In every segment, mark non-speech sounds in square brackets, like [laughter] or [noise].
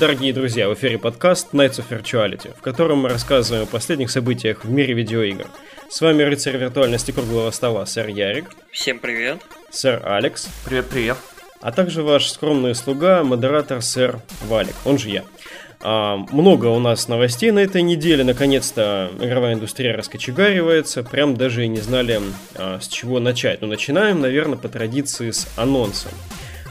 Дорогие друзья, в эфире подкаст Nights of Virtuality, в котором мы рассказываем о последних событиях в мире видеоигр. С вами рыцарь виртуальности круглого стола, сэр Ярик. Всем привет. Сэр Алекс. Привет-привет. А также ваш скромный слуга, модератор сэр Валик, он же я. А, много у нас новостей на этой неделе. Наконец-то игровая индустрия раскочегаривается. Прям даже и не знали, а, с чего начать. Но начинаем, наверное, по традиции с анонсом.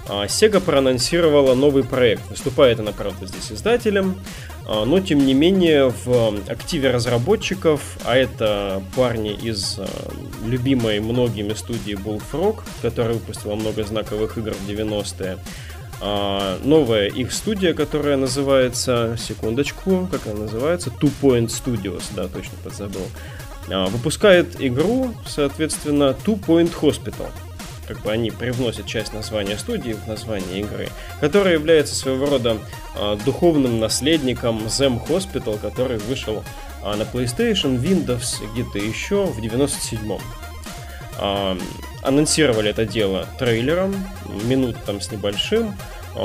А, Sega проанонсировала новый проект. Выступает она, правда, здесь издателем. А, но, тем не менее, в активе разработчиков, а это парни из а, любимой многими студии Bullfrog, которая выпустила много знаковых игр в 90-е, а, новая их студия, которая называется, секундочку, как она называется, Two Point Studios, да, точно подзабыл, выпускает игру, соответственно, Two Point Hospital. Как бы они привносят часть названия студии в название игры, которая является своего рода а, духовным наследником Zem Hospital, который вышел а, на PlayStation, Windows, где-то еще в 97-м. А, анонсировали это дело трейлером, минут там с небольшим.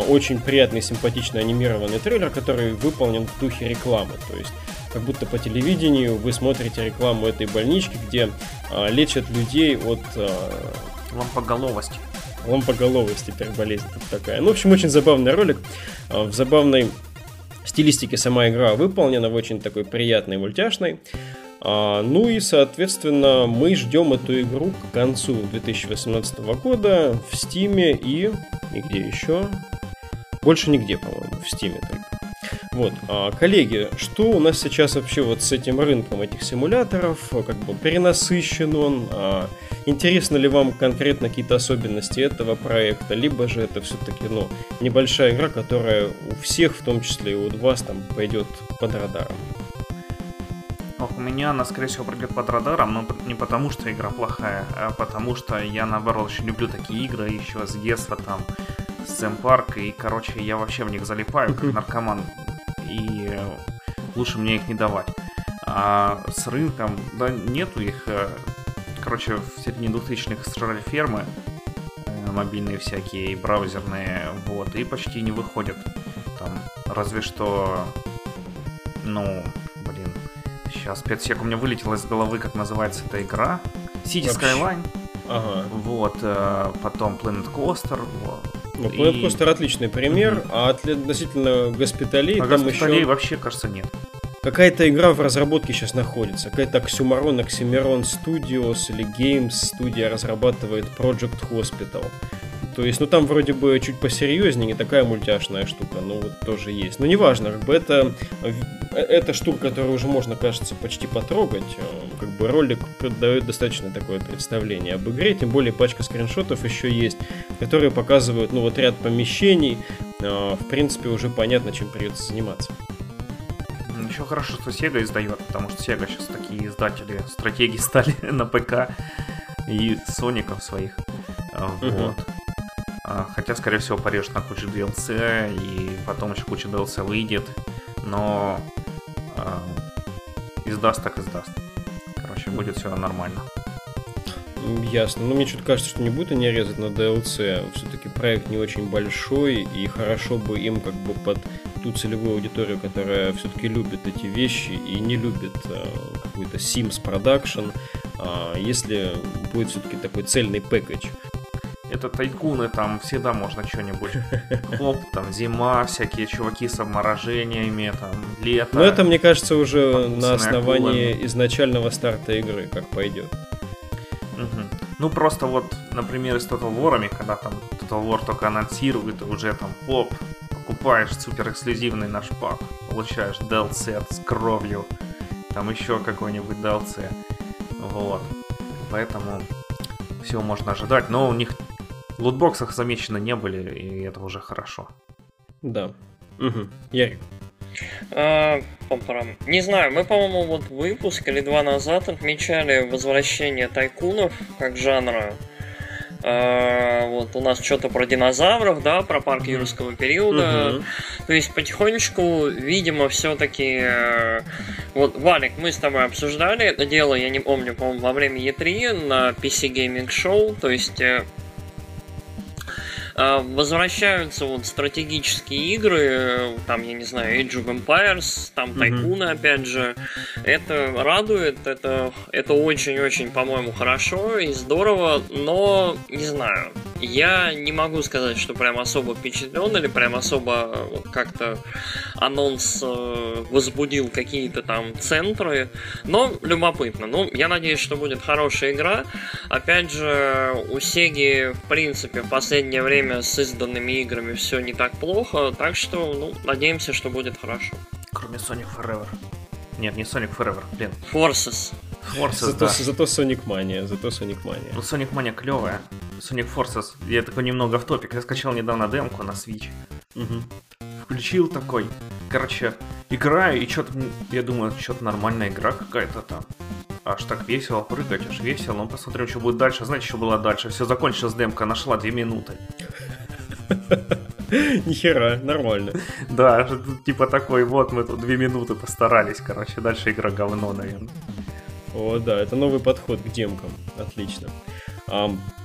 Очень приятный, симпатичный анимированный трейлер, который выполнен в духе рекламы. То есть как будто по телевидению вы смотрите рекламу этой больнички, где а, лечат людей от... Лампоголовости. Лампоголовость теперь болезнь такая. Ну, в общем, очень забавный ролик. А, в забавной стилистике сама игра выполнена, в очень такой приятной, мультяшной. А, ну и, соответственно, мы ждем эту игру к концу 2018 года в Стиме и... И где еще? Больше нигде, по-моему, в Стиме только. Вот, а, коллеги, что у нас сейчас вообще вот с этим рынком этих симуляторов? Как бы перенасыщен он? А, интересно ли вам конкретно какие-то особенности этого проекта? Либо же это все-таки, ну, небольшая игра, которая у всех, в том числе и у вас, там пойдет под радаром? У меня она, скорее всего, пройдет под радаром, но не потому, что игра плохая, а потому что я, наоборот, очень люблю такие игры еще с детства, там, с Сэм Парк, и, короче, я вообще в них залипаю, как наркоман, и лучше мне их не давать. А с рынком, да, нету их, э, короче, в середине 2000-х сжрали фермы, э, мобильные всякие, браузерные, вот, и почти не выходят. Там, разве что, ну, Сейчас, 5 сек у меня вылетело из головы, как называется эта игра. City Вообще. Skyline. Ага. Вот, э, потом Planet Coaster. Ну, и... Coaster отличный пример, mm-hmm. а относительно госпиталей а там госпиталей еще... вообще, кажется, нет. Какая-то игра в разработке сейчас находится. Какая-то Оксюмарон, Оксимирон Studios или Games студия разрабатывает Project Hospital. То есть, ну там вроде бы чуть посерьезнее, не такая мультяшная штука, но вот тоже есть. Но неважно, как бы это, эта штука, которую уже можно, кажется, почти потрогать, э, как бы ролик дает достаточно такое представление об игре, тем более пачка скриншотов еще есть, которые показывают, ну вот ряд помещений, э, в принципе уже понятно, чем придется заниматься. Еще хорошо, что Sega издает, потому что Sega сейчас такие издатели стратегии стали [laughs] на ПК и Соников своих. Вот. А, хотя, скорее всего, порежет на кучу DLC, и потом еще куча DLC выйдет. Но э, издаст так издаст. Короче, будет все нормально. Ясно. Ну, мне что-то кажется, что не будут они резать на DLC. Все-таки проект не очень большой, и хорошо бы им как бы под ту целевую аудиторию, которая все-таки любит эти вещи и не любит э, какой-то Sims Production, э, если будет все-таки такой цельный пэкэдж это тайкуны, там всегда можно что-нибудь. Хлоп, там зима, всякие чуваки с обморожениями, там лето. Но это, мне кажется, уже на основании акулы. изначального старта игры, как пойдет. Ну, просто вот, например, с Total War, когда там Total War только анонсирует, и уже там, поп, покупаешь супер эксклюзивный наш пак, получаешь DLC с кровью, там еще какой-нибудь DLC. Вот. Поэтому всего можно ожидать, но у них в лутбоксах замечены не были, и это уже хорошо. Да. Угу. Ярик. А, не знаю, мы, по-моему, вот выпуск или два назад отмечали возвращение тайкунов как жанра. А, вот у нас что-то про динозавров, да, про парк юрского периода. Угу. То есть потихонечку, видимо, все-таки. Э, вот, Валик, мы с тобой обсуждали это дело, я не помню, по-моему, во время E3 на PC Gaming Show. То есть э, возвращаются вот стратегические игры, там, я не знаю, Age of Empires, там Тайкуны, mm-hmm. опять же. Это радует, это, это очень-очень, по-моему, хорошо и здорово, но, не знаю, я не могу сказать, что прям особо впечатлен или прям особо как-то анонс э, возбудил какие-то там центры, но любопытно. Ну, я надеюсь, что будет хорошая игра. Опять же, у Сеги, в принципе, в последнее время с изданными играми все не так плохо, так что, ну, надеемся, что будет хорошо. Кроме Sonic Forever. Нет, не Sonic Forever, блин. Forces. Forces, зато, да. зато Sonic Mania, зато Sonic Mania. Ну, Sonic Mania клевая. Sonic Forces, я такой немного в топик. Я скачал недавно демку на Switch. Угу. Включил такой. Короче, играю, и что-то, я думаю, что-то нормальная игра какая-то там. Аж так весело прыгать, аж весело. Ну, посмотрим, что будет дальше. Знаете, что было дальше? Все, закончилась демка, нашла две минуты. [laughs] Нихера, нормально. Да, типа такой, вот мы тут две минуты постарались, короче, дальше игра говно, наверное. О, да, это новый подход к демкам. Отлично.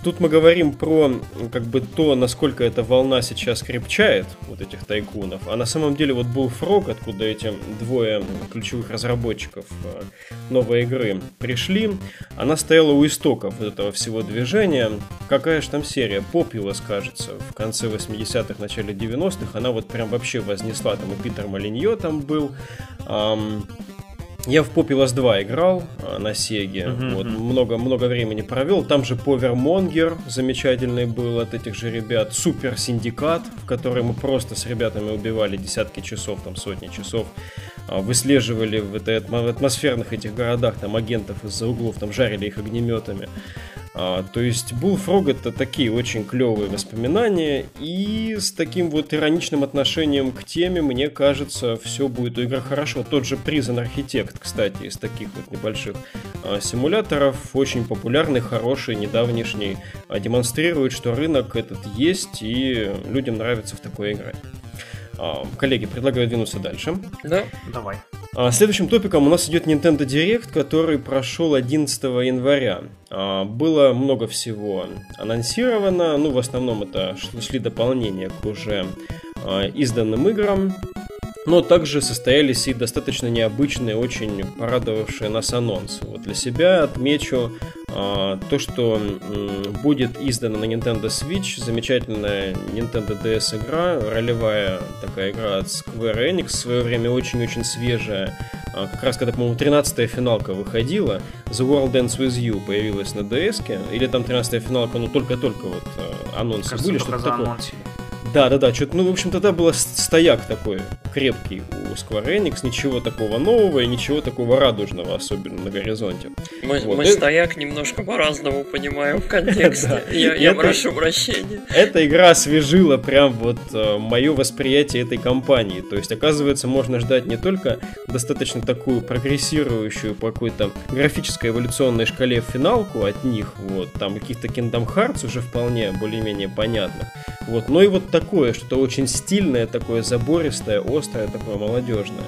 Тут мы говорим про как бы то, насколько эта волна сейчас крепчает, вот этих тайкунов. А на самом деле вот был Фрог, откуда эти двое ключевых разработчиков э, новой игры пришли. Она стояла у истоков этого всего движения. Какая же там серия? Populous, кажется, в конце 80-х, начале 90-х. Она вот прям вообще вознесла. Там и Питер Молиньё там был. Я в Populous 2 играл а, на Сеге, uh-huh, вот, много, много времени провел. Там же Powermonger замечательный был от этих же ребят. Супер Syndicate, в который мы просто с ребятами убивали десятки часов, там сотни часов. А, выслеживали в, этой, в атмосферных этих городах там агентов из-за углов, там жарили их огнеметами. А, то есть Bullfrog это такие очень клевые воспоминания, и с таким вот ироничным отношением к теме, мне кажется, все будет у игры хорошо. Тот же Prison Architect, кстати, из таких вот небольших а, симуляторов, очень популярный, хороший, недавнешний, а, демонстрирует, что рынок этот есть, и людям нравится в такой играть. Коллеги, предлагаю двинуться дальше. Да, давай. А, следующим топиком у нас идет Nintendo Direct, который прошел 11 января. А, было много всего анонсировано, ну, в основном это шли дополнения к уже а, изданным играм. Но также состоялись и достаточно необычные, очень порадовавшие нас анонсы. Вот для себя отмечу то, что будет издана на Nintendo Switch замечательная Nintendo DS игра, ролевая такая игра от Square Enix, в свое время очень-очень свежая. Э, как раз когда, по-моему, 13-я финалка выходила, The World Dance With You появилась на DS, или там 13-я финалка, ну только-только вот э, анонсы Кажется, были, что-то такое. Анонсили. Да, да, да, что-то, ну, в общем, тогда был стояк такой крепкий у Square Enix, ничего такого нового и ничего такого радужного, особенно на горизонте. Мы, вот. мы и... стояк немножко по-разному понимаем в контексте. [laughs] Я, я прошу прощения. Эта игра освежила прям вот э, мое восприятие этой компании. То есть, оказывается, можно ждать не только достаточно такую прогрессирующую по какой-то графической эволюционной шкале финалку от них, вот, там каких-то Kingdom Hearts уже вполне более-менее понятных, вот, но и вот такое, что-то очень стильное, такое забористое, острое, такое молодежное.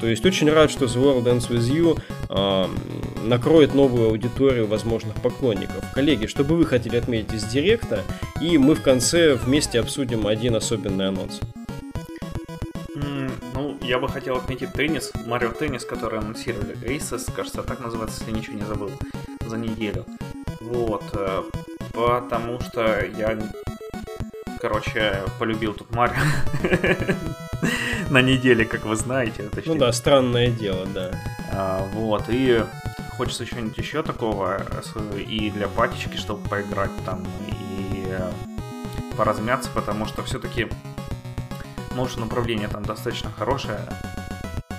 То есть очень рад, что The World Dance With You э, накроет новую аудиторию возможных поклонников. Коллеги, что бы вы хотели отметить из Директа, и мы в конце вместе обсудим один особенный анонс. Ну, я бы хотел отметить теннис, Марио Теннис, который анонсировали, Aces, кажется, так называется, если ничего не забыл, за неделю. Вот, э, потому что я короче, полюбил тут Марио. [laughs] На неделе, как вы знаете. Ну да, странное дело, да. А, вот, и хочется что-нибудь еще такого и для патечки, чтобы поиграть там, и поразмяться, потому что все-таки может направление там достаточно хорошее,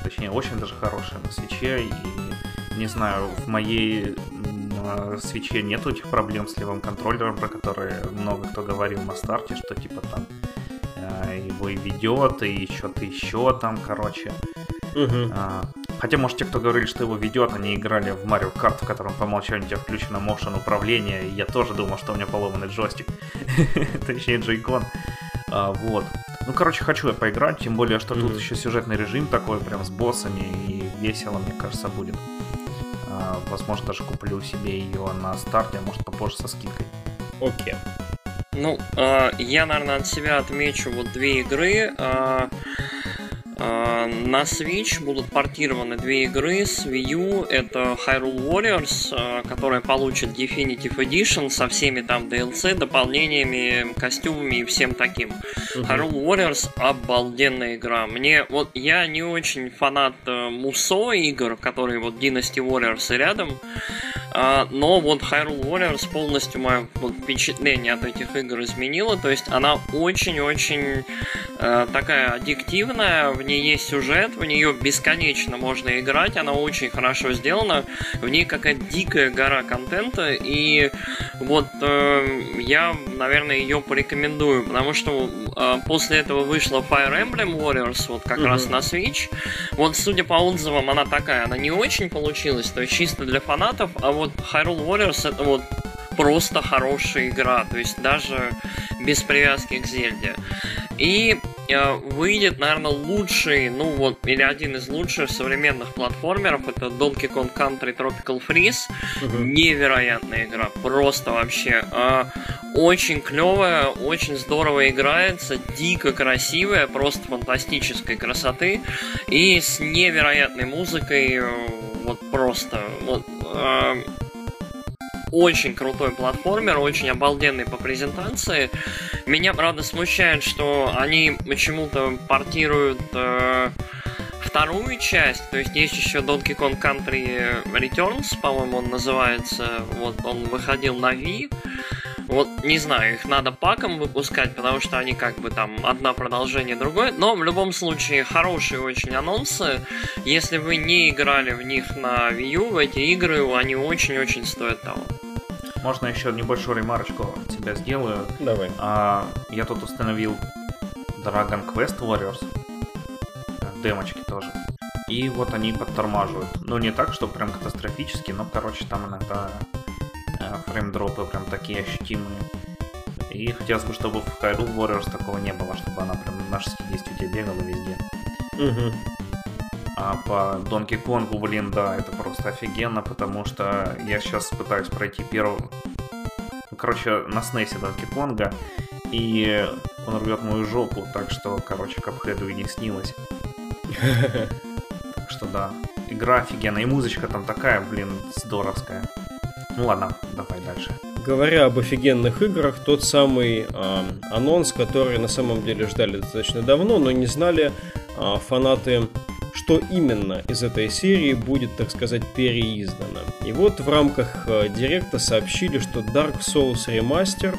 точнее очень даже хорошее на свече, и не знаю, в моей на свече нету этих проблем с левым контроллером, про которые много кто говорил на старте, что типа там э, его и ведет, и что-то еще там, короче. Угу. А, хотя, может, те, кто говорили, что его ведет, они играли в Mario Kart, в котором по умолчанию у тебя включено motion управление, и я тоже думал, что у меня поломанный джойстик. [laughs] Точнее, джейкон. А, вот. Ну, короче, хочу я поиграть, тем более, что mm-hmm. тут еще сюжетный режим такой, прям с боссами, и весело, мне кажется, будет. А, возможно, даже куплю себе ее на старте, а может попозже со скидкой. Окей. Ну, э, я, наверное, от себя отмечу вот две игры. Э, на Switch будут портированы две игры с Wii U. Это Hyrule Warriors, э, которая получит Definitive Edition со всеми там DLC, дополнениями, костюмами и всем таким. Uh-huh. Hyrule Warriors обалденная игра. Мне вот я не очень фанат э, Мусо игр, которые вот Dynasty Warriors и рядом. А, но вот Hyrule Warriors полностью мое впечатление от этих игр изменило. То есть она очень-очень такая аддиктивная, в ней есть сюжет, в нее бесконечно можно играть, она очень хорошо сделана, в ней какая-то дикая гора контента, и вот э, я, наверное, ее порекомендую, потому что э, после этого вышла Fire Emblem Warriors, вот как mm-hmm. раз на Switch. Вот, судя по отзывам, она такая, она не очень получилась, то есть чисто для фанатов, а вот Hyrule Warriors это вот просто хорошая игра, то есть даже без привязки к Зельде. И э, выйдет, наверное, лучший, ну вот, или один из лучших современных платформеров, это Donkey Kong Country Tropical Freeze. Угу. Невероятная игра, просто вообще. Э, очень клевая, очень здорово играется, дико красивая, просто фантастической красоты. И с невероятной музыкой, э, вот просто, вот, э, очень крутой платформер, очень обалденный по презентации. Меня, правда, смущает, что они почему-то портируют э, вторую часть, то есть есть еще Donkey Kong Country Returns, по-моему, он называется. Вот он выходил на Wii. Вот, не знаю, их надо паком выпускать, потому что они как бы там одна продолжение другой. Но в любом случае, хорошие очень анонсы. Если вы не играли в них на Wii U, в эти игры, они очень-очень стоят того. Можно еще небольшую ремарочку тебя сделаю. Давай. А, я тут установил Dragon Quest Warriors. Демочки тоже. И вот они подтормаживают. Ну, не так, что прям катастрофически, но, короче, там иногда фреймдропы прям такие ощутимые. И хотелось бы, чтобы в Hyrule Warriors такого не было, чтобы она прям на 60 у тебя бегала везде. Угу. А по Donkey Kong, блин, да, это просто офигенно, потому что я сейчас пытаюсь пройти первый... Короче, на снесе Donkey Kong, и он рвет мою жопу, так что, короче, Капхеду и не снилось. Так что да, игра офигенная, и музычка там такая, блин, здоровская. Ну ладно, давай дальше. Говоря об офигенных играх, тот самый э, анонс, который на самом деле ждали достаточно давно, но не знали э, фанаты, что именно из этой серии будет, так сказать, переиздано. И вот в рамках э, директа сообщили, что Dark Souls Remastered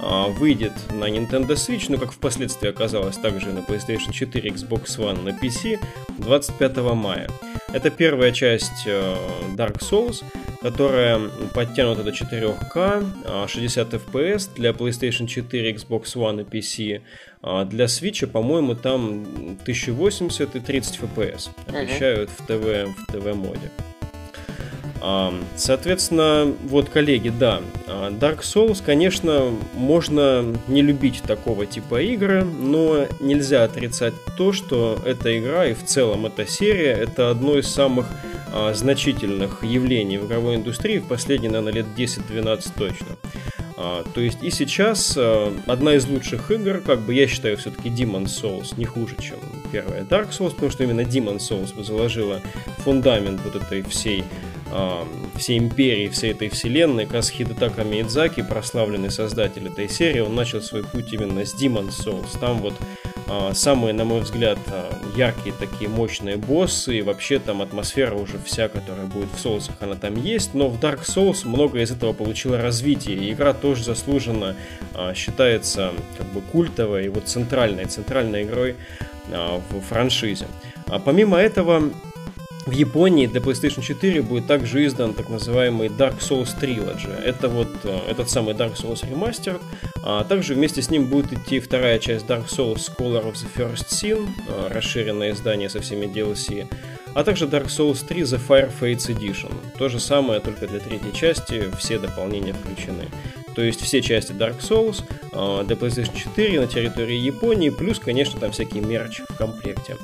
э, выйдет на Nintendo Switch, ну как впоследствии оказалось, также на PlayStation 4, Xbox One, на PC 25 мая. Это первая часть э, Dark Souls, которая подтянута до 4К, 60 FPS для PlayStation 4, Xbox One и PC. А для Switch, по-моему, там 1080 и 30 FPS обещают в ТВ, в ТВ-моде. Соответственно, вот, коллеги, да, а, Dark Souls, конечно, можно не любить такого типа игры, но нельзя отрицать то, что эта игра и в целом эта серия это одно из самых а, значительных явлений в игровой индустрии в последние, наверное, лет 10-12 точно. А, то есть и сейчас одна из лучших игр, как бы я считаю, все-таки Demon Souls не хуже, чем первая Dark Souls, потому что именно Demon Souls заложила фундамент вот этой всей всей империи, всей этой вселенной, как раз Хидетака Миядзаки, прославленный создатель этой серии, он начал свой путь именно с Demon Souls. Там вот а, самые, на мой взгляд, а, яркие такие мощные боссы, и вообще там атмосфера уже вся, которая будет в Соусах, она там есть, но в Dark Souls много из этого получило развитие, и игра тоже заслуженно а, считается как бы культовой и вот центральной, центральной игрой в франшизе. А помимо этого, в Японии для PlayStation 4 будет также издан так называемый Dark Souls Trilogy. Это вот э, этот самый Dark Souls Remastered. А также вместе с ним будет идти вторая часть Dark Souls Scholar of the First Sin, э, расширенное издание со всеми DLC. А также Dark Souls 3 The Fire Fates Edition. То же самое, только для третьей части, все дополнения включены. То есть все части Dark Souls э, для PlayStation 4 на территории Японии, плюс, конечно, там всякие мерч в комплекте.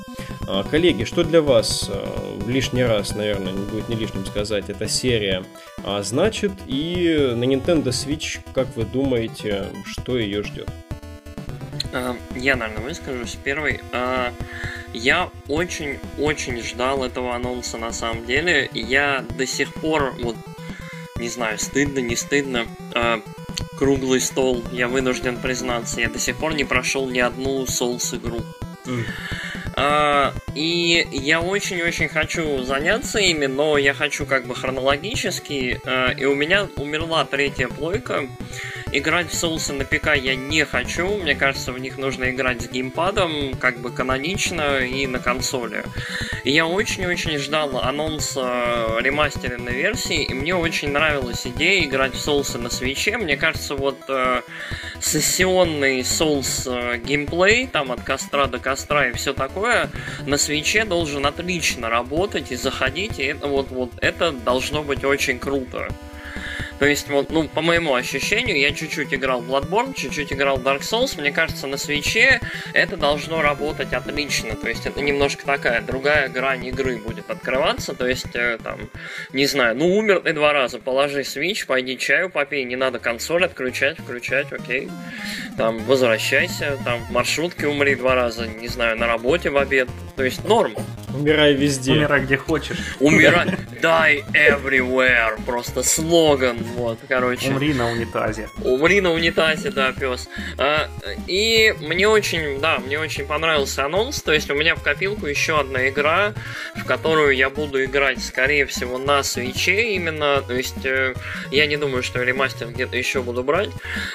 Э, коллеги, что для вас э, лишний раз, наверное, не будет не лишним сказать, эта серия значит, и на Nintendo Switch, как вы думаете, что ее ждет? Я, наверное, выскажусь первый. Я очень-очень ждал этого анонса на самом деле. Я до сих пор, вот, не знаю, стыдно, не стыдно, круглый стол, я вынужден признаться, я до сих пор не прошел ни одну Souls игру. Mm. Uh, и я очень-очень хочу заняться ими, но я хочу как бы хронологически. Uh, и у меня умерла третья плойка. Играть в соусы на ПК я не хочу. Мне кажется, в них нужно играть с геймпадом, как бы канонично и на консоли. Я очень-очень ждал анонс ремастеренной версии, и мне очень нравилась идея играть в соусы на свече. Мне кажется, вот э, сессионный соус э, геймплей, там от костра до костра и все такое, на свече должен отлично работать и заходить, и это вот, вот это должно быть очень круто. То есть, вот, ну, по моему ощущению, я чуть-чуть играл в Bloodborne, чуть-чуть играл в Dark Souls. Мне кажется, на свече это должно работать отлично. То есть, это немножко такая другая грань игры будет открываться. То есть, э, там, не знаю, ну, умер ты два раза, положи свич, пойди чаю попей, не надо консоль отключать, включать, окей. Там, возвращайся, там, в маршрутке умри два раза, не знаю, на работе в обед. То есть, норм. Умирай везде. Умирай где хочешь. Умирай. Die everywhere. Просто слоган. Вот, короче. Умри на унитазе. Умри на унитазе, да, пес. А, и мне очень, да, мне очень понравился анонс. То есть у меня в копилку еще одна игра, в которую я буду играть, скорее всего, на свече именно. То есть э, я не думаю, что ремастер где-то еще буду брать.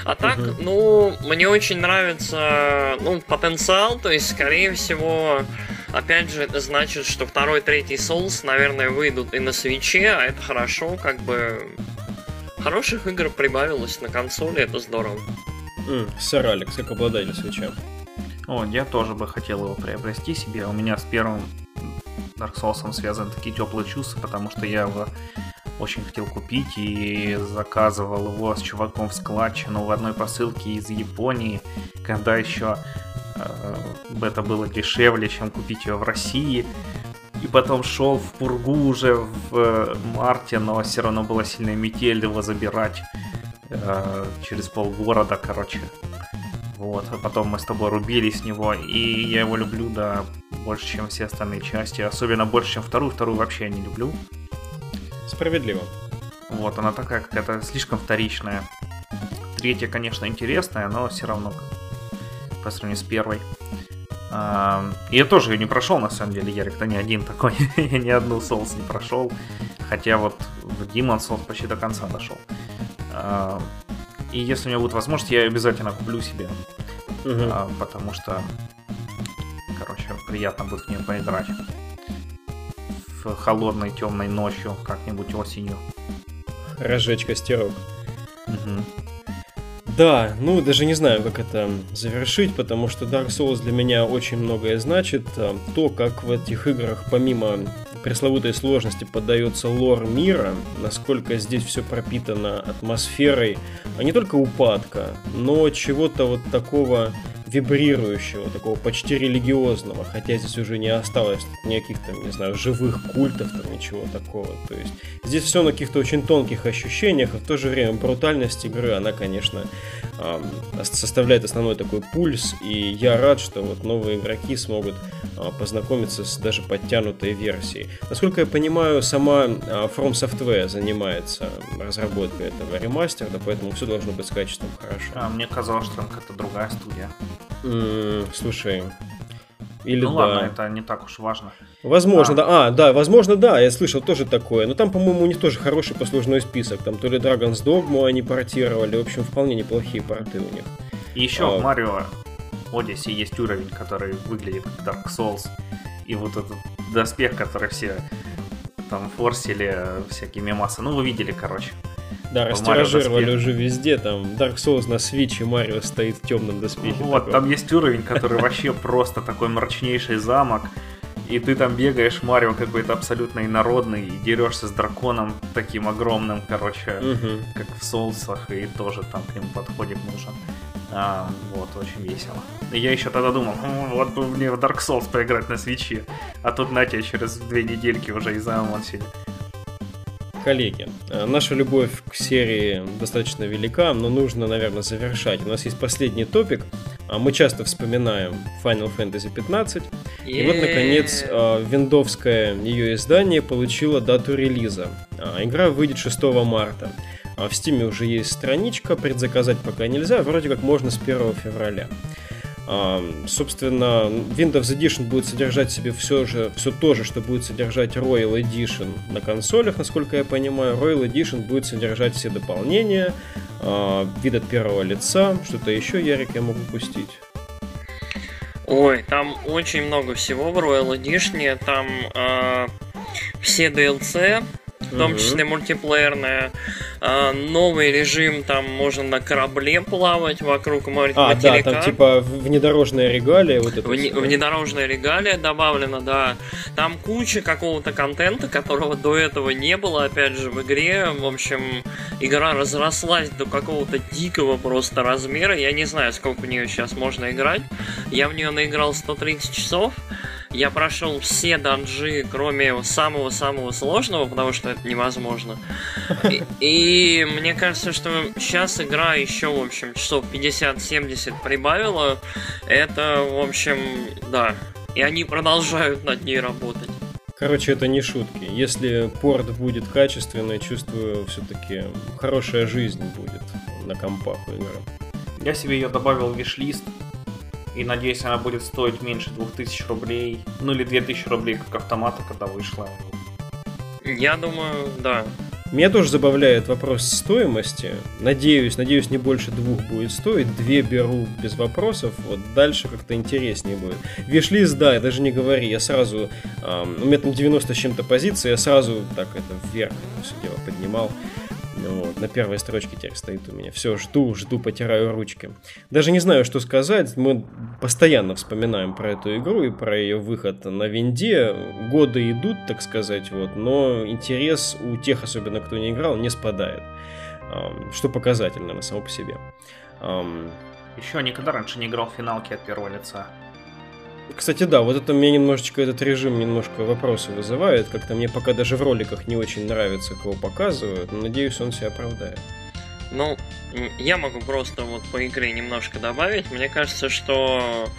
А так, угу. ну, мне очень нравится, ну, потенциал. То есть, скорее всего, Опять же, это значит, что второй, третий Souls, наверное, выйдут и на свече, а это хорошо, как бы... Хороших игр прибавилось на консоли, это здорово. Mm, сэр Алекс, как обладатель свеча. О, я тоже бы хотел его приобрести себе. У меня с первым Dark Souls связаны такие теплые чувства, потому что я его очень хотел купить и заказывал его с чуваком в складчину в одной посылке из Японии, когда еще Э, это было дешевле, чем купить ее в России. И потом шел в Пургу уже в э, марте, но все равно была сильная метель его забирать э, через полгорода, короче. Вот, а потом мы с тобой рубили с него, и я его люблю, да, больше, чем все остальные части. Особенно больше, чем вторую. Вторую вообще я не люблю. Справедливо. Вот, она такая какая-то слишком вторичная. Третья, конечно, интересная, но все равно по сравнению с первой. И я тоже ее не прошел, на самом деле, Ярик-то не один такой, [laughs] я ни одну Souls не прошел, хотя вот в Demon Souls почти до конца дошел. И если у меня будет возможность, я обязательно куплю себе, угу. потому что, короче, приятно будет в нее поиграть. Холодной темной ночью, как-нибудь осенью. Разжечь костерок. Угу. Да, ну даже не знаю, как это завершить, потому что Dark Souls для меня очень многое значит. А, то, как в этих играх помимо пресловутой сложности поддается лор мира, насколько здесь все пропитано атмосферой, а не только упадка, но чего-то вот такого вибрирующего, такого почти религиозного, хотя здесь уже не осталось никаких там, не знаю, живых культов, там ничего такого. То есть здесь все на каких-то очень тонких ощущениях, а в то же время брутальность игры, она, конечно, составляет основной такой пульс, и я рад, что вот новые игроки смогут э, познакомиться с даже подтянутой версией. Насколько я понимаю, сама э, From Software занимается разработкой этого ремастера, поэтому все должно быть с качеством хорошо. А мне казалось, что это другая студия. Слушай, или ну да. ладно, это не так уж важно. Возможно, а. да. А, да, возможно, да, я слышал тоже такое. Но там, по-моему, у них тоже хороший послужной список. Там то ли Dragon's Dogma они портировали. В общем, вполне неплохие порты у них. И еще а... в Mario Odyssey есть уровень, который выглядит как Dark Souls. И вот этот доспех, который все там форсили всякие массы. Ну, вы видели, короче. Да, растиражировали уже везде, там Dark Souls на Switch и Марио стоит в темном доспехе. Вот, такой. там есть уровень, который вообще [laughs] просто такой мрачнейший замок, И ты там бегаешь, Марио какой-то абсолютно инородный, и дерешься с драконом таким огромным, короче, угу. как в Соусах, и тоже там к нему подходит нужен. А, вот, очень весело. И я еще тогда думал, вот бы мне в Dark Souls поиграть на свече. А тут на тебе через две недельки уже и заанонсили. Коллеги, э, наша любовь к серии достаточно велика, но нужно, наверное, завершать. У нас есть последний топик. А мы часто вспоминаем Final Fantasy 15. И вот, наконец, э, виндовское ее издание получило дату релиза. А, игра выйдет 6 марта. А в Steam уже есть страничка, предзаказать пока нельзя, вроде как можно с 1 февраля. Собственно, Windows Edition будет содержать себе все, же, все то же, что будет содержать Royal Edition на консолях, насколько я понимаю. Royal Edition будет содержать все дополнения, а, вид от первого лица, что-то еще, Ярик, я могу пустить. Ой, там очень много всего в Royal Edition, там э, все DLC, в том числе мультиплеерная. А, новый режим, там можно на корабле плавать вокруг моря. А, да, там типа внедорожная регалия. Вот это Вне, внедорожная регалия добавлена, да. Там куча какого-то контента, которого до этого не было, опять же, в игре. В общем, игра разрослась до какого-то дикого просто размера. Я не знаю, сколько в нее сейчас можно играть. Я в нее наиграл 130 часов. Я прошел все данжи, кроме самого-самого сложного, потому что это невозможно. И, [laughs] и мне кажется, что сейчас игра еще, в общем, часов 50-70 прибавила. Это, в общем, да. И они продолжают над ней работать. Короче, это не шутки. Если порт будет качественный, чувствую, все-таки хорошая жизнь будет на компах у игры. Я себе ее добавил в виш-лист. И надеюсь, она будет стоить меньше 2000 рублей. Ну или 2000 рублей, как автомата, когда вышла. Я думаю, да. Меня тоже забавляет вопрос стоимости. Надеюсь, надеюсь, не больше двух будет стоить. Две беру без вопросов. Вот дальше как-то интереснее будет. Вишлист, да, даже не говори. Я сразу... Эм, у меня там 90 с чем-то позиции. Я сразу так это вверх все дело поднимал. Ну вот, на первой строчке теперь стоит у меня. Все, жду, жду, потираю ручки. Даже не знаю, что сказать. Мы постоянно вспоминаем про эту игру и про ее выход на винде. Годы идут, так сказать, вот, но интерес у тех, особенно кто не играл, не спадает. Что показательно на само по себе. Еще никогда раньше не играл в финалки от первого лица. Кстати, да, вот это мне немножечко, этот режим немножко вопросы вызывает. Как-то мне пока даже в роликах не очень нравится, кого показывают. Но надеюсь, он себя оправдает. Ну, я могу просто вот по игре немножко добавить. Мне кажется, что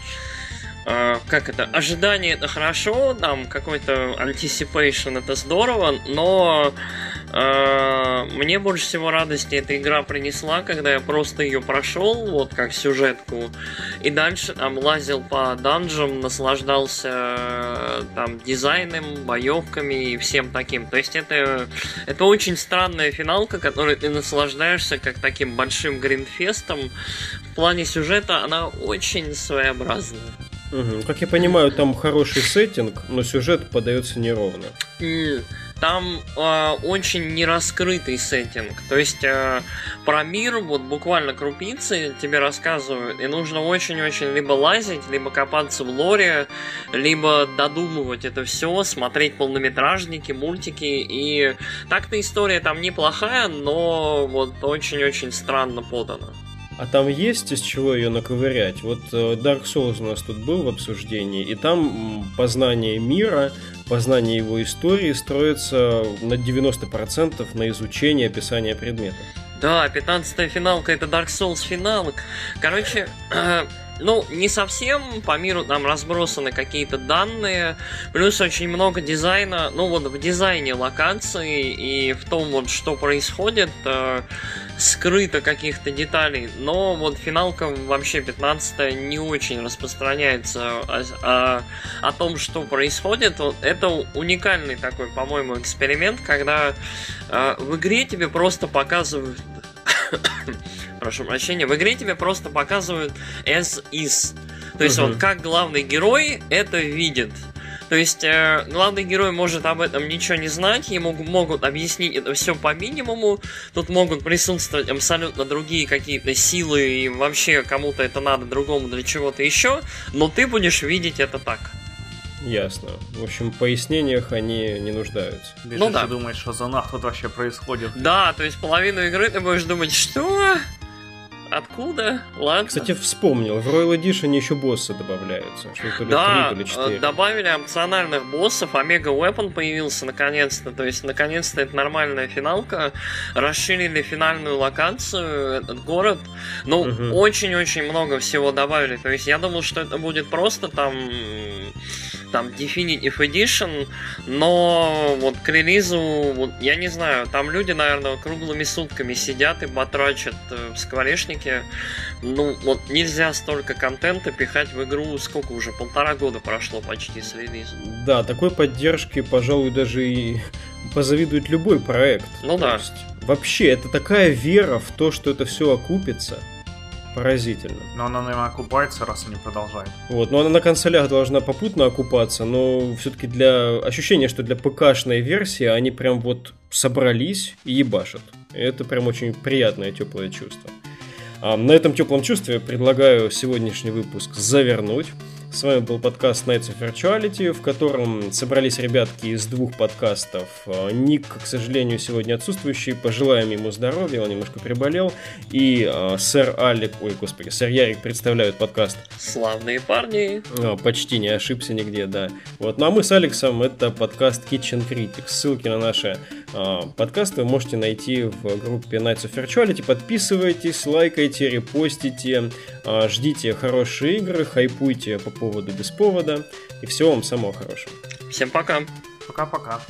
э, как это, ожидание это хорошо, там какой-то anticipation это здорово, но а, мне больше всего радости эта игра принесла, когда я просто ее прошел, вот как сюжетку, и дальше там лазил по данжам, наслаждался там дизайном, боевками и всем таким. То есть это, это очень странная финалка, которой ты наслаждаешься как таким большим гринфестом. В плане сюжета она очень своеобразная. Угу. Как я понимаю, там хороший сеттинг, но сюжет подается неровно. Там э, очень нераскрытый сеттинг. То есть э, про мир вот буквально крупицы тебе рассказывают, и нужно очень-очень либо лазить, либо копаться в лоре, либо додумывать это все, смотреть полнометражники, мультики. И так-то история там неплохая, но вот очень-очень странно подана. А там есть из чего ее наковырять? Вот э, Dark Souls у нас тут был в обсуждении, и там познание мира, познание его истории строится на 90% на изучении описания предметов. Да, 15-я финалка это Dark Souls финал. Короче, [clears throat] ну, не совсем, по миру там разбросаны какие-то данные, плюс очень много дизайна, ну вот в дизайне локации и в том вот, что происходит, э, скрыто каких-то деталей, но вот финалка вообще 15 не очень распространяется о, о, о том, что происходит. Вот это уникальный такой, по-моему, эксперимент, когда э, в игре тебе просто показывают прошу прощения, в игре тебе просто показывают as is. То есть, вот как главный герой это видит. То есть э, главный герой может об этом ничего не знать, ему могут объяснить это все по минимуму, тут могут присутствовать абсолютно другие какие-то силы, и вообще кому-то это надо, другому для чего-то еще, но ты будешь видеть это так. Ясно. В общем, в пояснениях они не нуждаются. Бежишь Ну да. и думаешь, что за нах тут вообще происходит. Да, то есть половину игры ты будешь думать, что? Откуда? Ладно. Кстати, вспомнил, в Royal Edition еще боссы добавляются. Что Да, три, то ли э, четыре. добавили опциональных боссов, Омега Weapon появился наконец-то, то есть наконец-то это нормальная финалка, расширили финальную локацию, этот город, ну, Мгм. очень-очень много всего добавили, то есть я думал, что это будет просто там, там Definitive Edition, но вот к релизу, вот, я не знаю, там люди, наверное, круглыми сутками сидят и батрачат э, в скворечнике, ну, вот нельзя столько контента пихать в игру, сколько уже, полтора года прошло почти с релиза. Да, такой поддержки, пожалуй, даже и позавидует любой проект. Ну То да. есть, вообще, это такая вера в то, что это все окупится. Поразительно. Но она, наверное, окупается, раз они продолжают. Вот, но она на консолях должна попутно окупаться, но все-таки для ощущения, что для ПК-шной версии они прям вот собрались и ебашат. Это прям очень приятное теплое чувство. А, на этом теплом чувстве предлагаю сегодняшний выпуск завернуть. С вами был подкаст Nights of Virtuality, в котором собрались ребятки из двух подкастов. А, Ник, к сожалению, сегодня отсутствующий. Пожелаем ему здоровья, он немножко приболел. И а, сэр Алик, ой, господи, сэр Ярик представляют подкаст Славные парни. а, Почти не ошибся нигде, да. Вот, ну а мы с Алексом это подкаст Kitchen Critics. Ссылки на наши а, подкасты вы можете найти в группе Nights of Virtuality. Подписывайтесь, лайкайте, репостите, а, ждите хорошие игры, хайпуйте по поводу без повода. И всего вам самого хорошего. Всем пока. Пока-пока.